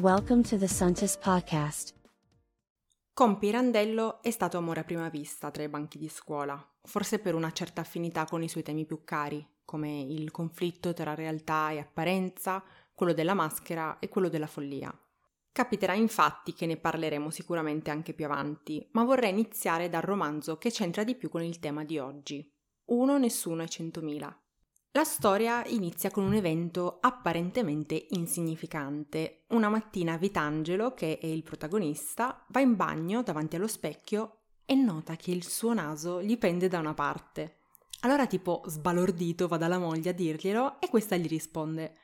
Welcome to the Suntis Podcast. Con Pirandello è stato amore a prima vista tra i banchi di scuola, forse per una certa affinità con i suoi temi più cari, come il conflitto tra realtà e apparenza, quello della maschera e quello della follia. Capiterà infatti che ne parleremo sicuramente anche più avanti, ma vorrei iniziare dal romanzo che c'entra di più con il tema di oggi. Uno, nessuno e centomila. La storia inizia con un evento apparentemente insignificante. Una mattina Vitangelo, che è il protagonista, va in bagno davanti allo specchio e nota che il suo naso gli pende da una parte. Allora tipo sbalordito va dalla moglie a dirglielo e questa gli risponde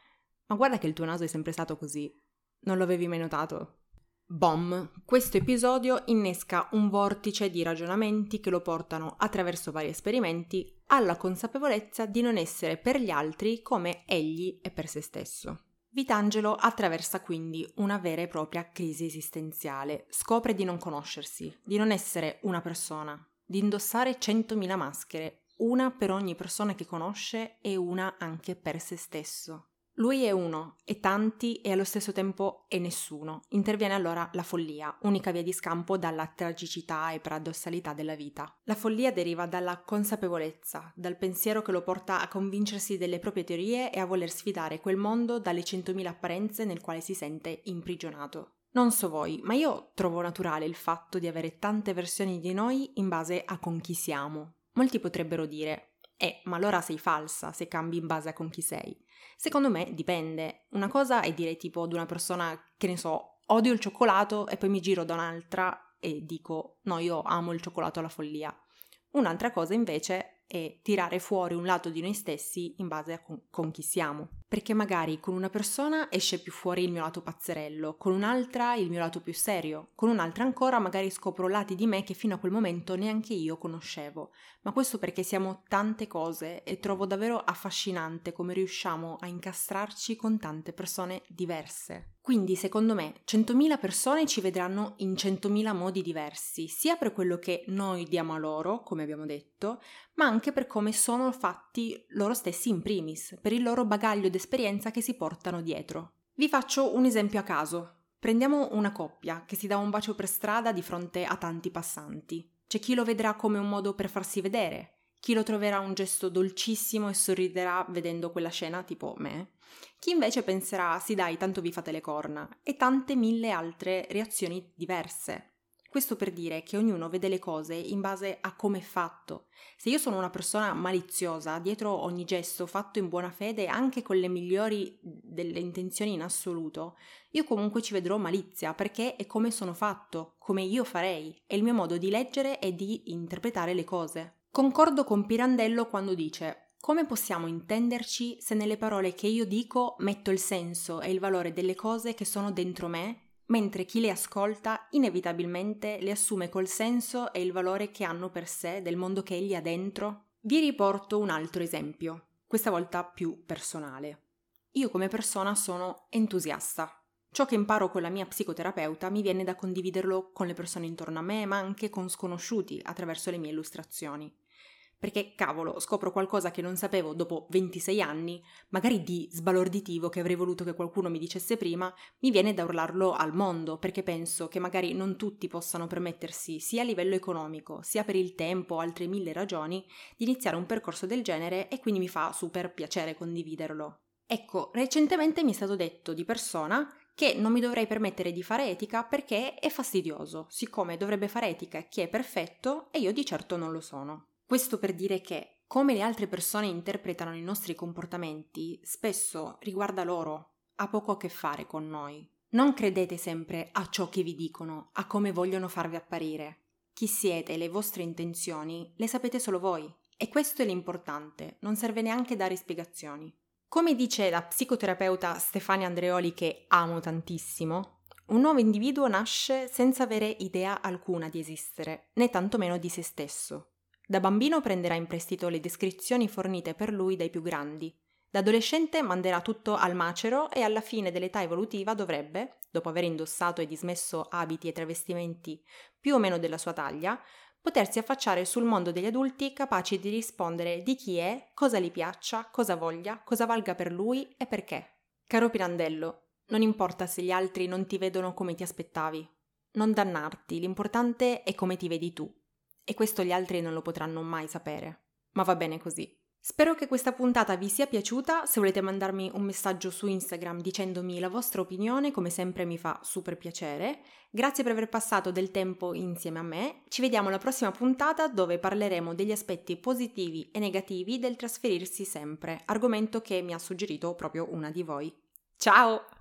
Ma guarda che il tuo naso è sempre stato così. Non lo avevi mai notato? Bom, questo episodio innesca un vortice di ragionamenti che lo portano, attraverso vari esperimenti, alla consapevolezza di non essere per gli altri come egli è per se stesso. Vitangelo attraversa quindi una vera e propria crisi esistenziale, scopre di non conoscersi, di non essere una persona, di indossare centomila maschere, una per ogni persona che conosce e una anche per se stesso. Lui è uno, è tanti e allo stesso tempo è nessuno. Interviene allora la follia, unica via di scampo dalla tragicità e paradossalità della vita. La follia deriva dalla consapevolezza, dal pensiero che lo porta a convincersi delle proprie teorie e a voler sfidare quel mondo dalle centomila apparenze nel quale si sente imprigionato. Non so voi, ma io trovo naturale il fatto di avere tante versioni di noi in base a con chi siamo. Molti potrebbero dire, eh, ma allora sei falsa se cambi in base a con chi sei. Secondo me dipende. Una cosa è dire tipo ad una persona che ne so, odio il cioccolato e poi mi giro da un'altra e dico no, io amo il cioccolato alla follia. Un'altra cosa invece e tirare fuori un lato di noi stessi in base a con, con, chi siamo. Perché magari con una persona esce più fuori il mio lato pazzerello, con un'altra il mio lato più serio, con un'altra ancora magari scopro lati di me che fino a quel momento neanche io conoscevo. Ma questo perché siamo tante cose e trovo davvero affascinante come riusciamo a incastrarci con tante persone diverse. Quindi, secondo me, 100.000 persone ci vedranno in 100.000 modi diversi, sia per quello che noi diamo a loro, come abbiamo detto, ma anche per come sono fatti loro stessi in primis, per il loro bagaglio d'esperienza che si portano dietro. Vi faccio un esempio a caso. Prendiamo una coppia che si dà un bacio per strada di fronte a tanti passanti. C'è chi lo vedrà come un modo per farsi vedere, chi lo troverà un gesto dolcissimo e sorriderà vedendo quella scena tipo me, chi invece penserà sì dai, tanto vi fate le corna, e tante mille altre reazioni diverse. Questo per dire che ognuno vede le cose in base a come è fatto. Se io sono una persona maliziosa, dietro ogni gesto fatto in buona fede, anche con le migliori delle intenzioni in assoluto, io comunque ci vedrò malizia perché è come sono fatto, come io farei, è il mio modo di leggere e di interpretare le cose. Concordo con Pirandello quando dice come possiamo intenderci se nelle parole che io dico metto il senso e il valore delle cose che sono dentro me, mentre chi le ascolta inevitabilmente le assume col senso e il valore che hanno per sé del mondo che egli ha dentro? Vi riporto un altro esempio, questa volta più personale. Io come persona sono entusiasta. Ciò che imparo con la mia psicoterapeuta mi viene da condividerlo con le persone intorno a me, ma anche con sconosciuti attraverso le mie illustrazioni perché cavolo, scopro qualcosa che non sapevo dopo 26 anni, magari di sbalorditivo che avrei voluto che qualcuno mi dicesse prima, mi viene da urlarlo al mondo, perché penso che magari non tutti possano permettersi, sia a livello economico, sia per il tempo o altre mille ragioni, di iniziare un percorso del genere e quindi mi fa super piacere condividerlo. Ecco, recentemente mi è stato detto di persona che non mi dovrei permettere di fare etica perché è fastidioso, siccome dovrebbe fare etica chi è perfetto e io di certo non lo sono. Questo per dire che, come le altre persone interpretano i nostri comportamenti, spesso riguarda loro, ha poco a che fare con noi. Non credete sempre a ciò che vi dicono, a come vogliono farvi apparire. Chi siete e le vostre intenzioni le sapete solo voi. E questo è l'importante, non serve neanche dare spiegazioni. Come dice la psicoterapeuta Stefania Andreoli che amo tantissimo, un nuovo individuo nasce senza avere idea alcuna di esistere, né tantomeno di se stesso. Da bambino prenderà in prestito le descrizioni fornite per lui dai più grandi. Da adolescente manderà tutto al macero e alla fine dell'età evolutiva dovrebbe, dopo aver indossato e dismesso abiti e travestimenti più o meno della sua taglia, potersi affacciare sul mondo degli adulti capaci di rispondere di chi è, cosa gli piaccia, cosa voglia, cosa valga per lui e perché. Caro Pirandello, Non importa se gli altri non ti vedono come ti aspettavi. Non dannarti, l'importante è come ti vedi tu. E questo gli altri non lo potranno mai sapere. Ma va bene così. Spero che questa puntata vi sia piaciuta, se volete mandarmi un messaggio su Instagram dicendomi la vostra opinione, come sempre mi fa super piacere. Grazie per aver passato del tempo insieme a me, ci vediamo alla prossima puntata dove parleremo degli aspetti positivi e negativi del trasferirsi sempre, argomento che mi ha suggerito proprio una di voi. Ciao!